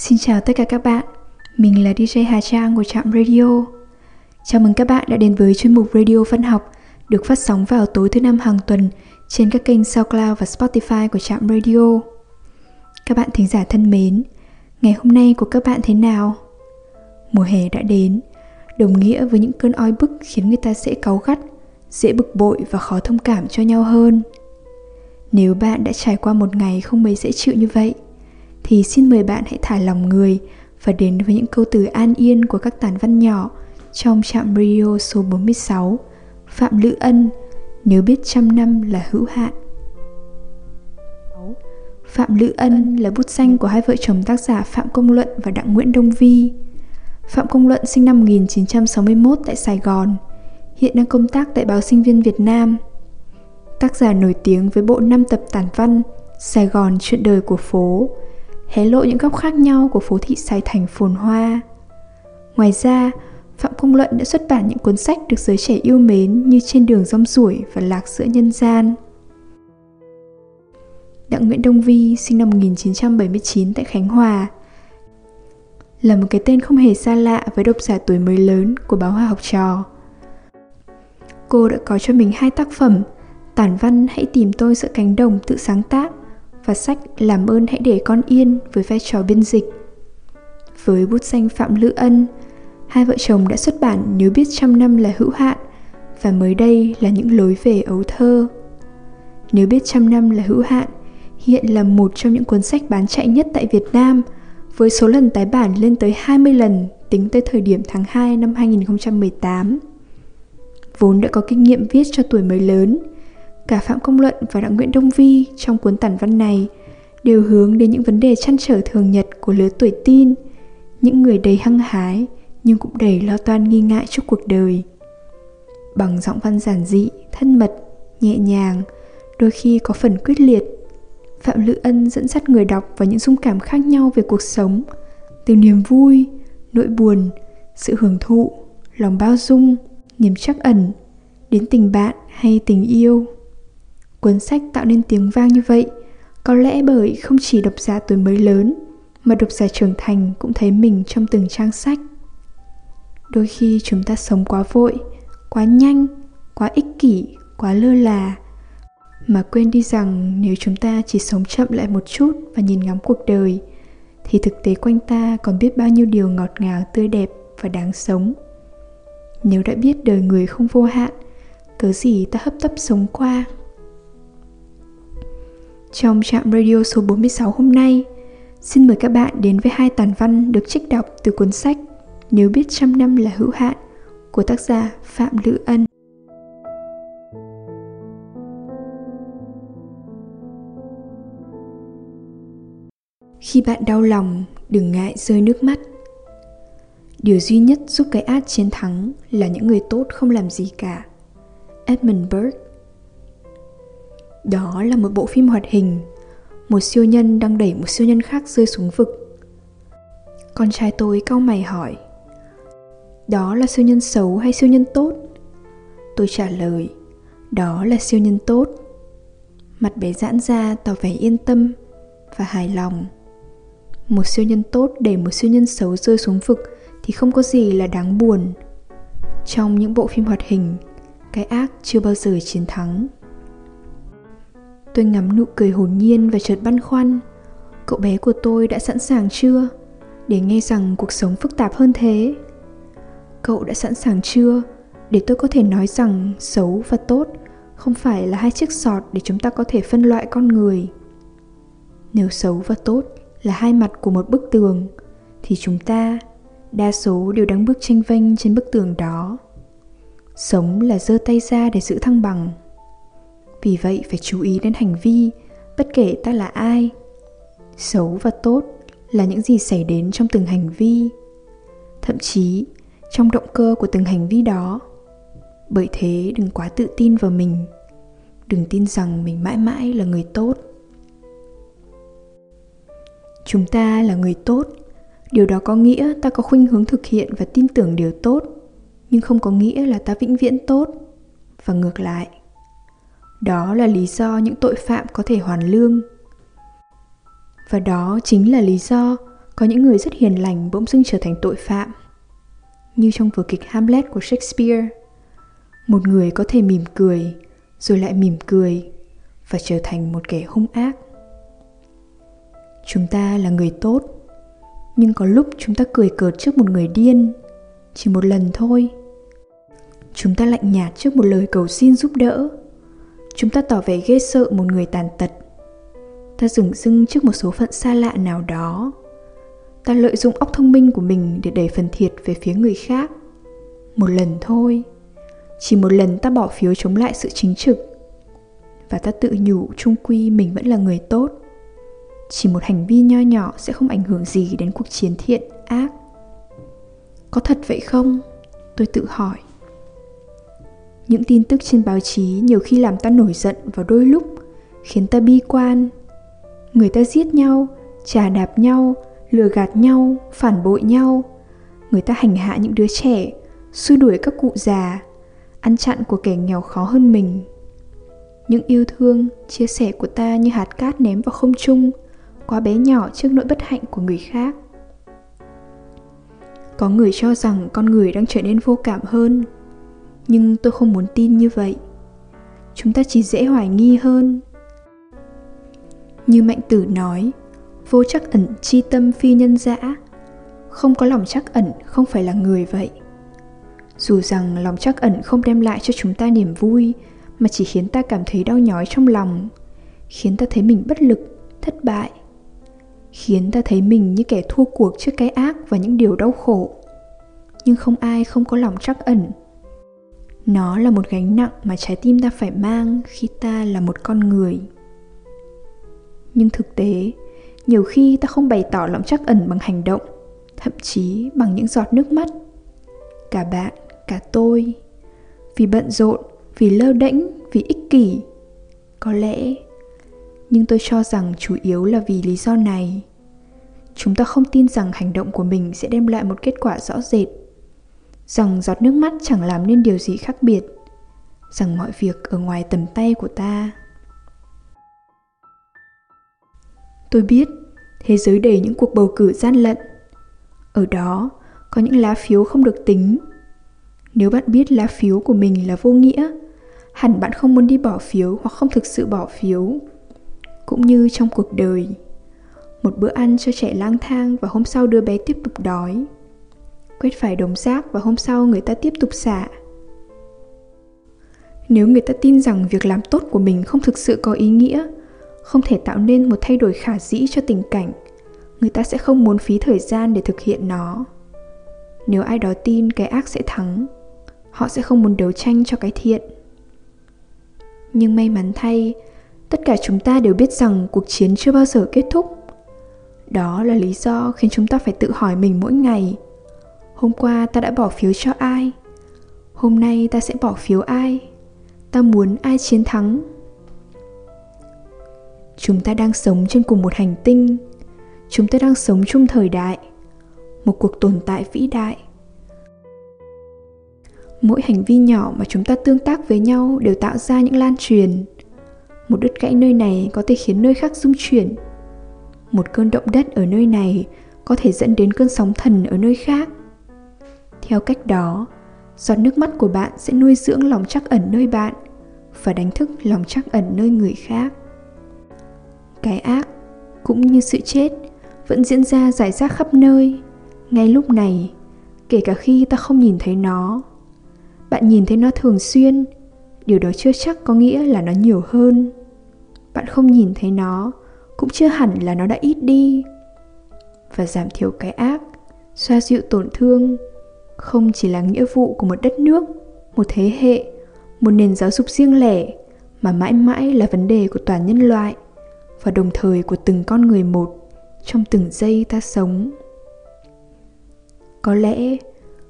Xin chào tất cả các bạn, mình là DJ Hà Trang của Trạm Radio. Chào mừng các bạn đã đến với chuyên mục Radio Văn học được phát sóng vào tối thứ năm hàng tuần trên các kênh SoundCloud và Spotify của Trạm Radio. Các bạn thính giả thân mến, ngày hôm nay của các bạn thế nào? Mùa hè đã đến, đồng nghĩa với những cơn oi bức khiến người ta dễ cáu gắt, dễ bực bội và khó thông cảm cho nhau hơn. Nếu bạn đã trải qua một ngày không mấy dễ chịu như vậy, thì xin mời bạn hãy thả lòng người và đến với những câu từ an yên của các tản văn nhỏ trong trạm radio số 46 Phạm Lữ Ân Nếu biết trăm năm là hữu hạn Phạm Lữ Ân là bút danh của hai vợ chồng tác giả Phạm Công Luận và Đặng Nguyễn Đông Vi. Phạm Công Luận sinh năm 1961 tại Sài Gòn, hiện đang công tác tại báo Sinh viên Việt Nam. Tác giả nổi tiếng với bộ 5 tập tản văn Sài Gòn chuyện đời của phố, hé lộ những góc khác nhau của phố thị Sài Thành phồn hoa. Ngoài ra, Phạm Công Luận đã xuất bản những cuốn sách được giới trẻ yêu mến như Trên đường rong ruổi và Lạc giữa nhân gian. Đặng Nguyễn Đông Vi sinh năm 1979 tại Khánh Hòa là một cái tên không hề xa lạ với độc giả tuổi mới lớn của báo Hoa học trò. Cô đã có cho mình hai tác phẩm Tản văn Hãy tìm tôi giữa cánh đồng tự sáng tác và sách Làm ơn hãy để con yên với vai trò biên dịch. Với bút danh Phạm Lữ Ân, hai vợ chồng đã xuất bản Nếu biết trăm năm là hữu hạn và mới đây là những lối về ấu thơ. Nếu biết trăm năm là hữu hạn hiện là một trong những cuốn sách bán chạy nhất tại Việt Nam với số lần tái bản lên tới 20 lần tính tới thời điểm tháng 2 năm 2018. Vốn đã có kinh nghiệm viết cho tuổi mới lớn, cả Phạm Công Luận và Đặng Nguyễn Đông Vi trong cuốn tản văn này đều hướng đến những vấn đề chăn trở thường nhật của lứa tuổi tin, những người đầy hăng hái nhưng cũng đầy lo toan nghi ngại trước cuộc đời. Bằng giọng văn giản dị, thân mật, nhẹ nhàng, đôi khi có phần quyết liệt, Phạm Lữ Ân dẫn dắt người đọc vào những dung cảm khác nhau về cuộc sống, từ niềm vui, nỗi buồn, sự hưởng thụ, lòng bao dung, niềm trắc ẩn, đến tình bạn hay tình yêu. Cuốn sách tạo nên tiếng vang như vậy, có lẽ bởi không chỉ độc giả tuổi mới lớn, mà độc giả trưởng thành cũng thấy mình trong từng trang sách. Đôi khi chúng ta sống quá vội, quá nhanh, quá ích kỷ, quá lơ là, mà quên đi rằng nếu chúng ta chỉ sống chậm lại một chút và nhìn ngắm cuộc đời thì thực tế quanh ta còn biết bao nhiêu điều ngọt ngào tươi đẹp và đáng sống. Nếu đã biết đời người không vô hạn cớ gì ta hấp tấp sống qua trong trạm radio số 46 hôm nay, xin mời các bạn đến với hai tản văn được trích đọc từ cuốn sách Nếu biết trăm năm là hữu hạn của tác giả Phạm Lữ Ân. Khi bạn đau lòng, đừng ngại rơi nước mắt. Điều duy nhất giúp cái ác chiến thắng là những người tốt không làm gì cả. Edmund Burke đó là một bộ phim hoạt hình. Một siêu nhân đang đẩy một siêu nhân khác rơi xuống vực. Con trai tôi cau mày hỏi, Đó là siêu nhân xấu hay siêu nhân tốt? Tôi trả lời, Đó là siêu nhân tốt Mặt bé giãn ra tỏ vẻ yên tâm và hài lòng một siêu nhân tốt để một siêu nhân xấu rơi xuống vực thì không có gì là đáng buồn trong những bộ phim hoạt hình, cái ác chưa bao giờ chiến thắng tôi ngắm nụ cười hồn nhiên và chợt băn khoăn. Cậu bé của tôi đã sẵn sàng chưa? Để nghe rằng cuộc sống phức tạp hơn thế. Cậu đã sẵn sàng chưa? Để tôi có thể nói rằng xấu và tốt không phải là hai chiếc sọt để chúng ta có thể phân loại con người. Nếu xấu và tốt là hai mặt của một bức tường, thì chúng ta, đa số đều đang bước tranh vênh trên bức tường đó. Sống là giơ tay ra để giữ thăng bằng vì vậy phải chú ý đến hành vi, bất kể ta là ai. Xấu và tốt là những gì xảy đến trong từng hành vi. Thậm chí, trong động cơ của từng hành vi đó. Bởi thế đừng quá tự tin vào mình. Đừng tin rằng mình mãi mãi là người tốt. Chúng ta là người tốt. Điều đó có nghĩa ta có khuynh hướng thực hiện và tin tưởng điều tốt. Nhưng không có nghĩa là ta vĩnh viễn tốt. Và ngược lại đó là lý do những tội phạm có thể hoàn lương. Và đó chính là lý do có những người rất hiền lành bỗng dưng trở thành tội phạm. Như trong vở kịch hamlet của shakespeare, một người có thể mỉm cười rồi lại mỉm cười và trở thành một kẻ hung ác. Chúng ta là người tốt, nhưng có lúc chúng ta cười cợt trước một người điên, chỉ một lần thôi. Chúng ta lạnh nhạt trước một lời cầu xin giúp đỡ chúng ta tỏ vẻ ghê sợ một người tàn tật. Ta dừng dưng trước một số phận xa lạ nào đó. Ta lợi dụng óc thông minh của mình để đẩy phần thiệt về phía người khác. Một lần thôi. Chỉ một lần ta bỏ phiếu chống lại sự chính trực. Và ta tự nhủ trung quy mình vẫn là người tốt. Chỉ một hành vi nho nhỏ sẽ không ảnh hưởng gì đến cuộc chiến thiện ác. Có thật vậy không? Tôi tự hỏi những tin tức trên báo chí nhiều khi làm ta nổi giận vào đôi lúc, khiến ta bi quan. Người ta giết nhau, trà đạp nhau, lừa gạt nhau, phản bội nhau. Người ta hành hạ những đứa trẻ xua đuổi các cụ già, ăn chặn của kẻ nghèo khó hơn mình. Những yêu thương, chia sẻ của ta như hạt cát ném vào không trung, quá bé nhỏ trước nỗi bất hạnh của người khác. Có người cho rằng con người đang trở nên vô cảm hơn nhưng tôi không muốn tin như vậy. Chúng ta chỉ dễ hoài nghi hơn. Như mạnh tử nói, vô chắc ẩn chi tâm phi nhân dã. Không có lòng chắc ẩn không phải là người vậy. Dù rằng lòng chắc ẩn không đem lại cho chúng ta niềm vui, mà chỉ khiến ta cảm thấy đau nhói trong lòng, khiến ta thấy mình bất lực, thất bại, khiến ta thấy mình như kẻ thua cuộc trước cái ác và những điều đau khổ. Nhưng không ai không có lòng trắc ẩn nó là một gánh nặng mà trái tim ta phải mang khi ta là một con người. Nhưng thực tế, nhiều khi ta không bày tỏ lòng trắc ẩn bằng hành động, thậm chí bằng những giọt nước mắt. Cả bạn, cả tôi, vì bận rộn, vì lơ đễnh, vì ích kỷ. Có lẽ, nhưng tôi cho rằng chủ yếu là vì lý do này. Chúng ta không tin rằng hành động của mình sẽ đem lại một kết quả rõ rệt rằng giọt nước mắt chẳng làm nên điều gì khác biệt. Rằng mọi việc ở ngoài tầm tay của ta. Tôi biết, thế giới đầy những cuộc bầu cử gian lận. Ở đó, có những lá phiếu không được tính. Nếu bạn biết lá phiếu của mình là vô nghĩa, hẳn bạn không muốn đi bỏ phiếu hoặc không thực sự bỏ phiếu. Cũng như trong cuộc đời, một bữa ăn cho trẻ lang thang và hôm sau đứa bé tiếp tục đói quét phải đống rác và hôm sau người ta tiếp tục xả. Nếu người ta tin rằng việc làm tốt của mình không thực sự có ý nghĩa, không thể tạo nên một thay đổi khả dĩ cho tình cảnh, người ta sẽ không muốn phí thời gian để thực hiện nó. Nếu ai đó tin cái ác sẽ thắng, họ sẽ không muốn đấu tranh cho cái thiện. Nhưng may mắn thay, tất cả chúng ta đều biết rằng cuộc chiến chưa bao giờ kết thúc. Đó là lý do khiến chúng ta phải tự hỏi mình mỗi ngày hôm qua ta đã bỏ phiếu cho ai? Hôm nay ta sẽ bỏ phiếu ai? Ta muốn ai chiến thắng? Chúng ta đang sống trên cùng một hành tinh. Chúng ta đang sống chung thời đại, một cuộc tồn tại vĩ đại. Mỗi hành vi nhỏ mà chúng ta tương tác với nhau đều tạo ra những lan truyền. Một đứt gãy nơi này có thể khiến nơi khác rung chuyển. Một cơn động đất ở nơi này có thể dẫn đến cơn sóng thần ở nơi khác theo cách đó, giọt nước mắt của bạn sẽ nuôi dưỡng lòng trắc ẩn nơi bạn và đánh thức lòng trắc ẩn nơi người khác. Cái ác, cũng như sự chết, vẫn diễn ra rải rác khắp nơi. Ngay lúc này, kể cả khi ta không nhìn thấy nó, bạn nhìn thấy nó thường xuyên, điều đó chưa chắc có nghĩa là nó nhiều hơn. Bạn không nhìn thấy nó, cũng chưa hẳn là nó đã ít đi. Và giảm thiểu cái ác, xoa dịu tổn thương không chỉ là nghĩa vụ của một đất nước, một thế hệ, một nền giáo dục riêng lẻ, mà mãi mãi là vấn đề của toàn nhân loại và đồng thời của từng con người một trong từng giây ta sống. Có lẽ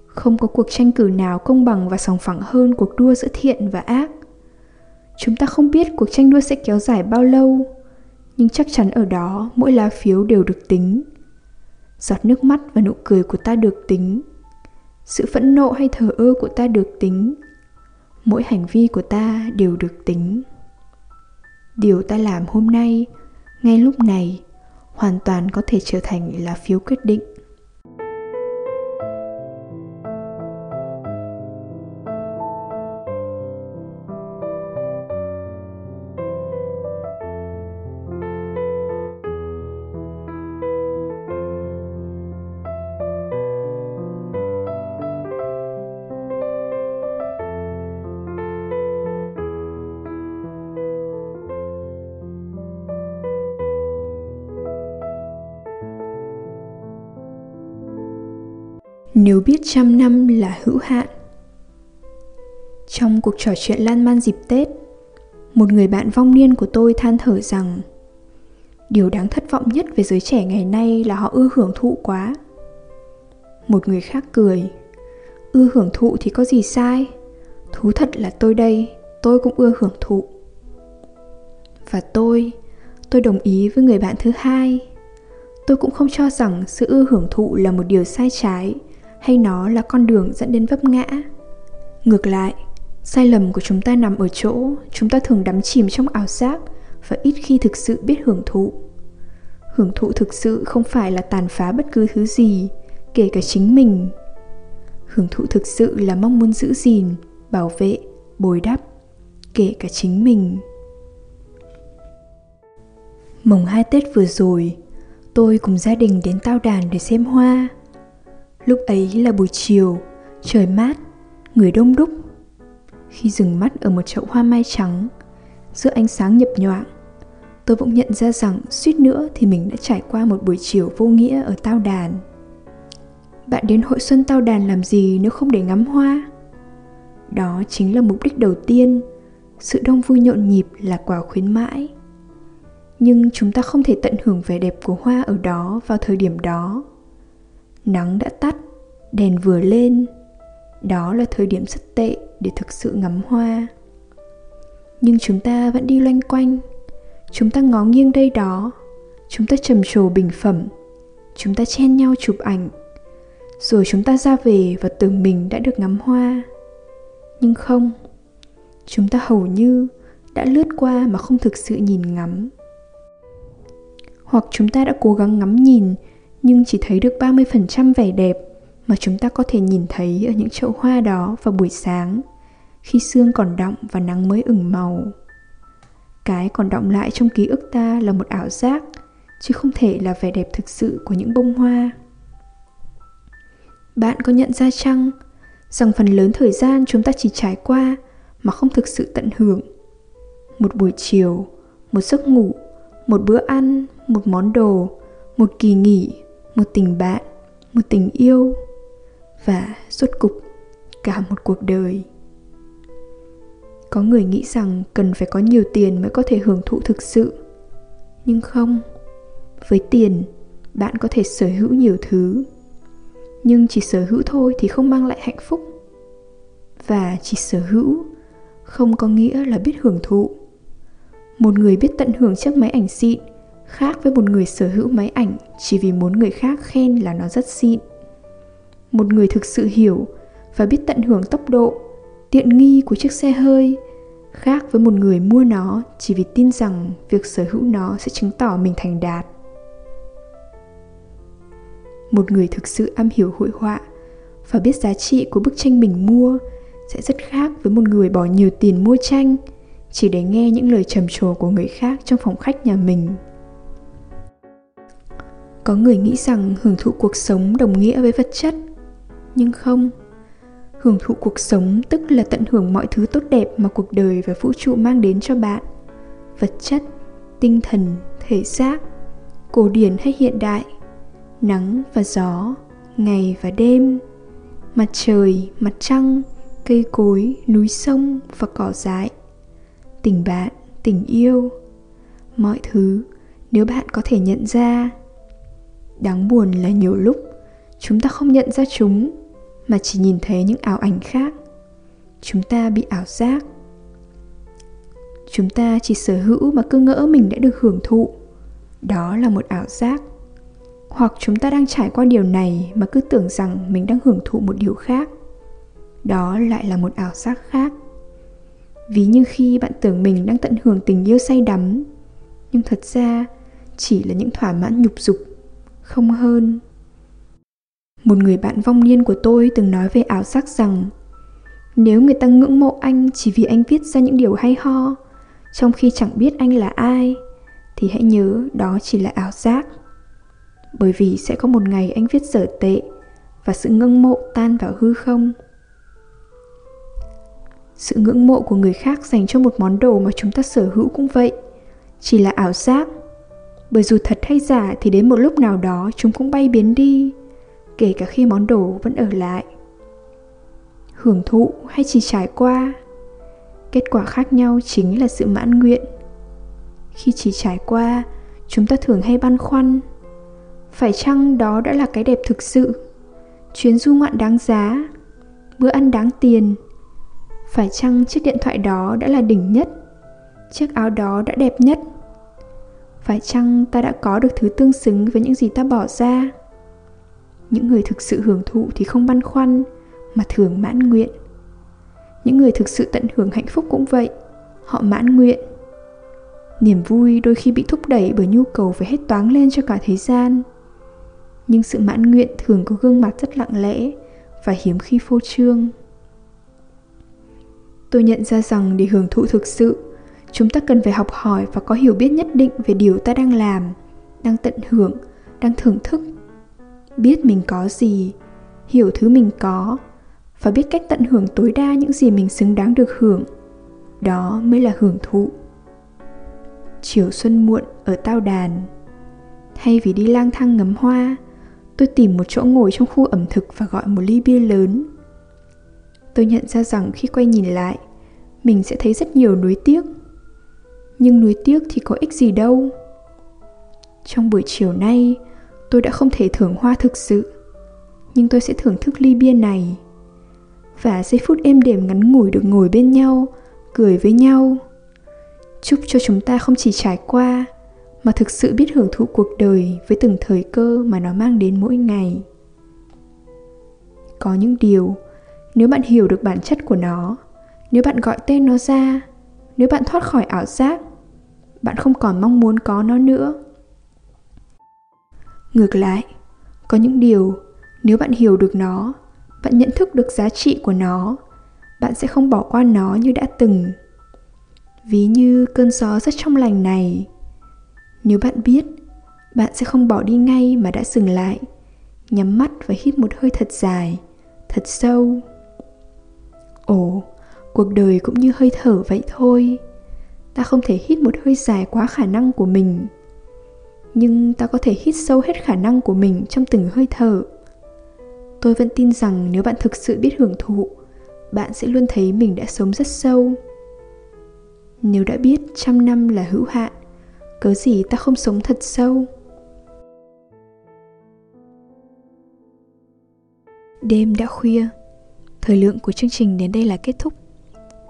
không có cuộc tranh cử nào công bằng và sòng phẳng hơn cuộc đua giữa thiện và ác. Chúng ta không biết cuộc tranh đua sẽ kéo dài bao lâu, nhưng chắc chắn ở đó mỗi lá phiếu đều được tính. Giọt nước mắt và nụ cười của ta được tính sự phẫn nộ hay thờ ơ của ta được tính. Mỗi hành vi của ta đều được tính. Điều ta làm hôm nay, ngay lúc này, hoàn toàn có thể trở thành là phiếu quyết định. Nếu biết trăm năm là hữu hạn. Trong cuộc trò chuyện lan man dịp tết, một người bạn vong niên của tôi than thở rằng, điều đáng thất vọng nhất về giới trẻ ngày nay là họ ưa hưởng thụ quá. Một người khác cười, ưa hưởng thụ thì có gì sai? Thú thật là tôi đây, tôi cũng ưa hưởng thụ. Và tôi tôi đồng ý với người bạn thứ hai. Tôi cũng không cho rằng sự ưa hưởng thụ là một điều sai trái hay nó là con đường dẫn đến vấp ngã? Ngược lại, sai lầm của chúng ta nằm ở chỗ chúng ta thường đắm chìm trong ảo giác và ít khi thực sự biết hưởng thụ. Hưởng thụ thực sự không phải là tàn phá bất cứ thứ gì, kể cả chính mình. Hưởng thụ thực sự là mong muốn giữ gìn, bảo vệ, bồi đắp, kể cả chính mình. Mồng hai tết vừa rồi, tôi cùng gia đình đến tao đàn để xem hoa lúc ấy là buổi chiều, trời mát, người đông đúc. Khi dừng mắt ở một chậu hoa mai trắng, giữa ánh sáng nhập nhoạng, tôi bỗng nhận ra rằng suýt nữa thì mình đã trải qua một buổi chiều vô nghĩa ở tao đàn. Bạn đến hội xuân tao đàn làm gì nếu không để ngắm hoa? Đó chính là mục đích đầu tiên, sự đông vui nhộn nhịp là quà khuyến mãi. Nhưng chúng ta không thể tận hưởng vẻ đẹp của hoa ở đó vào thời điểm đó nắng đã tắt, đèn vừa lên. Đó là thời điểm rất tệ để thực sự ngắm hoa. Nhưng chúng ta vẫn đi loanh quanh. Chúng ta ngó nghiêng đây đó. Chúng ta trầm trồ bình phẩm. Chúng ta chen nhau chụp ảnh. Rồi chúng ta ra về và tưởng mình đã được ngắm hoa. Nhưng không. Chúng ta hầu như đã lướt qua mà không thực sự nhìn ngắm. Hoặc chúng ta đã cố gắng ngắm nhìn nhưng chỉ thấy được 30% vẻ đẹp mà chúng ta có thể nhìn thấy ở những chậu hoa đó vào buổi sáng khi sương còn đọng và nắng mới ửng màu. Cái còn đọng lại trong ký ức ta là một ảo giác, chứ không thể là vẻ đẹp thực sự của những bông hoa. Bạn có nhận ra chăng rằng phần lớn thời gian chúng ta chỉ trải qua mà không thực sự tận hưởng. Một buổi chiều, một giấc ngủ, một bữa ăn, một món đồ, một kỳ nghỉ, một tình bạn, một tình yêu và rốt cục cả một cuộc đời. Có người nghĩ rằng cần phải có nhiều tiền mới có thể hưởng thụ thực sự. Nhưng không với tiền bạn có thể sở hữu nhiều thứ. Nhưng chỉ sở hữu thôi thì không mang lại hạnh phúc. Và chỉ sở hữu không có nghĩa là biết hưởng thụ. Một người biết tận hưởng chiếc máy ảnh xịn khác với một người sở hữu máy ảnh chỉ vì muốn người khác khen là nó rất xịn. Một người thực sự hiểu và biết tận hưởng tốc độ, tiện nghi của chiếc xe hơi, khác với một người mua nó chỉ vì tin rằng việc sở hữu nó sẽ chứng tỏ mình thành đạt. Một người thực sự am hiểu hội họa và biết giá trị của bức tranh mình mua sẽ rất khác với một người bỏ nhiều tiền mua tranh chỉ để nghe những lời trầm trồ của người khác trong phòng khách nhà mình có người nghĩ rằng hưởng thụ cuộc sống đồng nghĩa với vật chất. Nhưng không, hưởng thụ cuộc sống tức là tận hưởng mọi thứ tốt đẹp mà cuộc đời và vũ trụ mang đến cho bạn. Vật chất, tinh thần, thể xác, cổ điển hay hiện đại, nắng và gió, ngày và đêm, mặt trời, mặt trăng, cây cối, núi sông và cỏ dại. Tình bạn, tình yêu, mọi thứ nếu bạn có thể nhận ra đáng buồn là nhiều lúc, chúng ta không nhận ra chúng, mà chỉ nhìn thấy những ảo ảnh khác. Chúng ta bị ảo giác. Chúng ta chỉ sở hữu mà cứ ngỡ mình đã được hưởng thụ. Đó là một ảo giác. Hoặc chúng ta đang trải qua điều này mà cứ tưởng rằng mình đang hưởng thụ một điều khác. Đó lại là một ảo giác khác. Ví như khi bạn tưởng mình đang tận hưởng tình yêu say đắm, nhưng thật ra chỉ là những thỏa mãn nhục dục không hơn. Một người bạn vong niên của tôi từng nói về ảo giác rằng, nếu người ta ngưỡng mộ anh chỉ vì anh viết ra những điều hay ho, trong khi chẳng biết anh là ai, thì hãy nhớ đó chỉ là ảo giác. Bởi vì sẽ có một ngày anh viết dở tệ và sự ngưỡng mộ tan vào hư không. Sự ngưỡng mộ của người khác dành cho một món đồ mà chúng ta sở hữu cũng vậy, chỉ là ảo giác bởi dù thật hay giả thì đến một lúc nào đó chúng cũng bay biến đi, kể cả khi món đồ vẫn ở lại. Hưởng thụ hay chỉ trải qua, kết quả khác nhau chính là sự mãn nguyện. Khi chỉ trải qua, chúng ta thường hay băn khoăn, phải chăng đó đã là cái đẹp thực sự, chuyến du ngoạn đáng giá, bữa ăn đáng tiền? Phải chăng chiếc điện thoại đó đã là đỉnh nhất, chiếc áo đó đã đẹp nhất? Phải chăng ta đã có được thứ tương xứng với những gì ta bỏ ra? Những người thực sự hưởng thụ thì không băn khoăn, mà thường mãn nguyện. Những người thực sự tận hưởng hạnh phúc cũng vậy, họ mãn nguyện. Niềm vui đôi khi bị thúc đẩy bởi nhu cầu phải hết toáng lên cho cả thế gian. Nhưng sự mãn nguyện thường có gương mặt rất lặng lẽ và hiếm khi phô trương. Tôi nhận ra rằng để hưởng thụ thực sự chúng ta cần phải học hỏi và có hiểu biết nhất định về điều ta đang làm, đang tận hưởng, đang thưởng thức. Biết mình có gì, hiểu thứ mình có, và biết cách tận hưởng tối đa những gì mình xứng đáng được hưởng. Đó mới là hưởng thụ. Chiều xuân muộn ở tao đàn. Thay vì đi lang thang ngắm hoa, tôi tìm một chỗ ngồi trong khu ẩm thực và gọi một ly bia lớn. Tôi nhận ra rằng khi quay nhìn lại, mình sẽ thấy rất nhiều nuối tiếc nhưng nuối tiếc thì có ích gì đâu. Trong buổi chiều nay, tôi đã không thể thưởng hoa thực sự, nhưng tôi sẽ thưởng thức ly bia này. Và giây phút êm đềm ngắn ngủi được ngồi bên nhau, cười với nhau. Chúc cho chúng ta không chỉ trải qua, mà thực sự biết hưởng thụ cuộc đời với từng thời cơ mà nó mang đến mỗi ngày. Có những điều, nếu bạn hiểu được bản chất của nó, nếu bạn gọi tên nó ra, nếu bạn thoát khỏi ảo giác bạn không còn mong muốn có nó nữa. Ngược lại, có những điều, nếu bạn hiểu được nó, bạn nhận thức được giá trị của nó, bạn sẽ không bỏ qua nó như đã từng. Ví như cơn gió rất trong lành này. Nếu bạn biết, bạn sẽ không bỏ đi ngay mà đã dừng lại, nhắm mắt và hít một hơi thật dài, thật sâu. Ồ, cuộc đời cũng như hơi thở vậy thôi ta không thể hít một hơi dài quá khả năng của mình. Nhưng ta có thể hít sâu hết khả năng của mình trong từng hơi thở. Tôi vẫn tin rằng nếu bạn thực sự biết hưởng thụ, bạn sẽ luôn thấy mình đã sống rất sâu. Nếu đã biết trăm năm là hữu hạn, cớ gì ta không sống thật sâu? Đêm đã khuya. Thời lượng của chương trình đến đây là kết thúc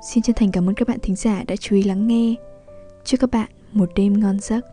xin chân thành cảm ơn các bạn thính giả đã chú ý lắng nghe. Chúc các bạn một đêm ngon giấc.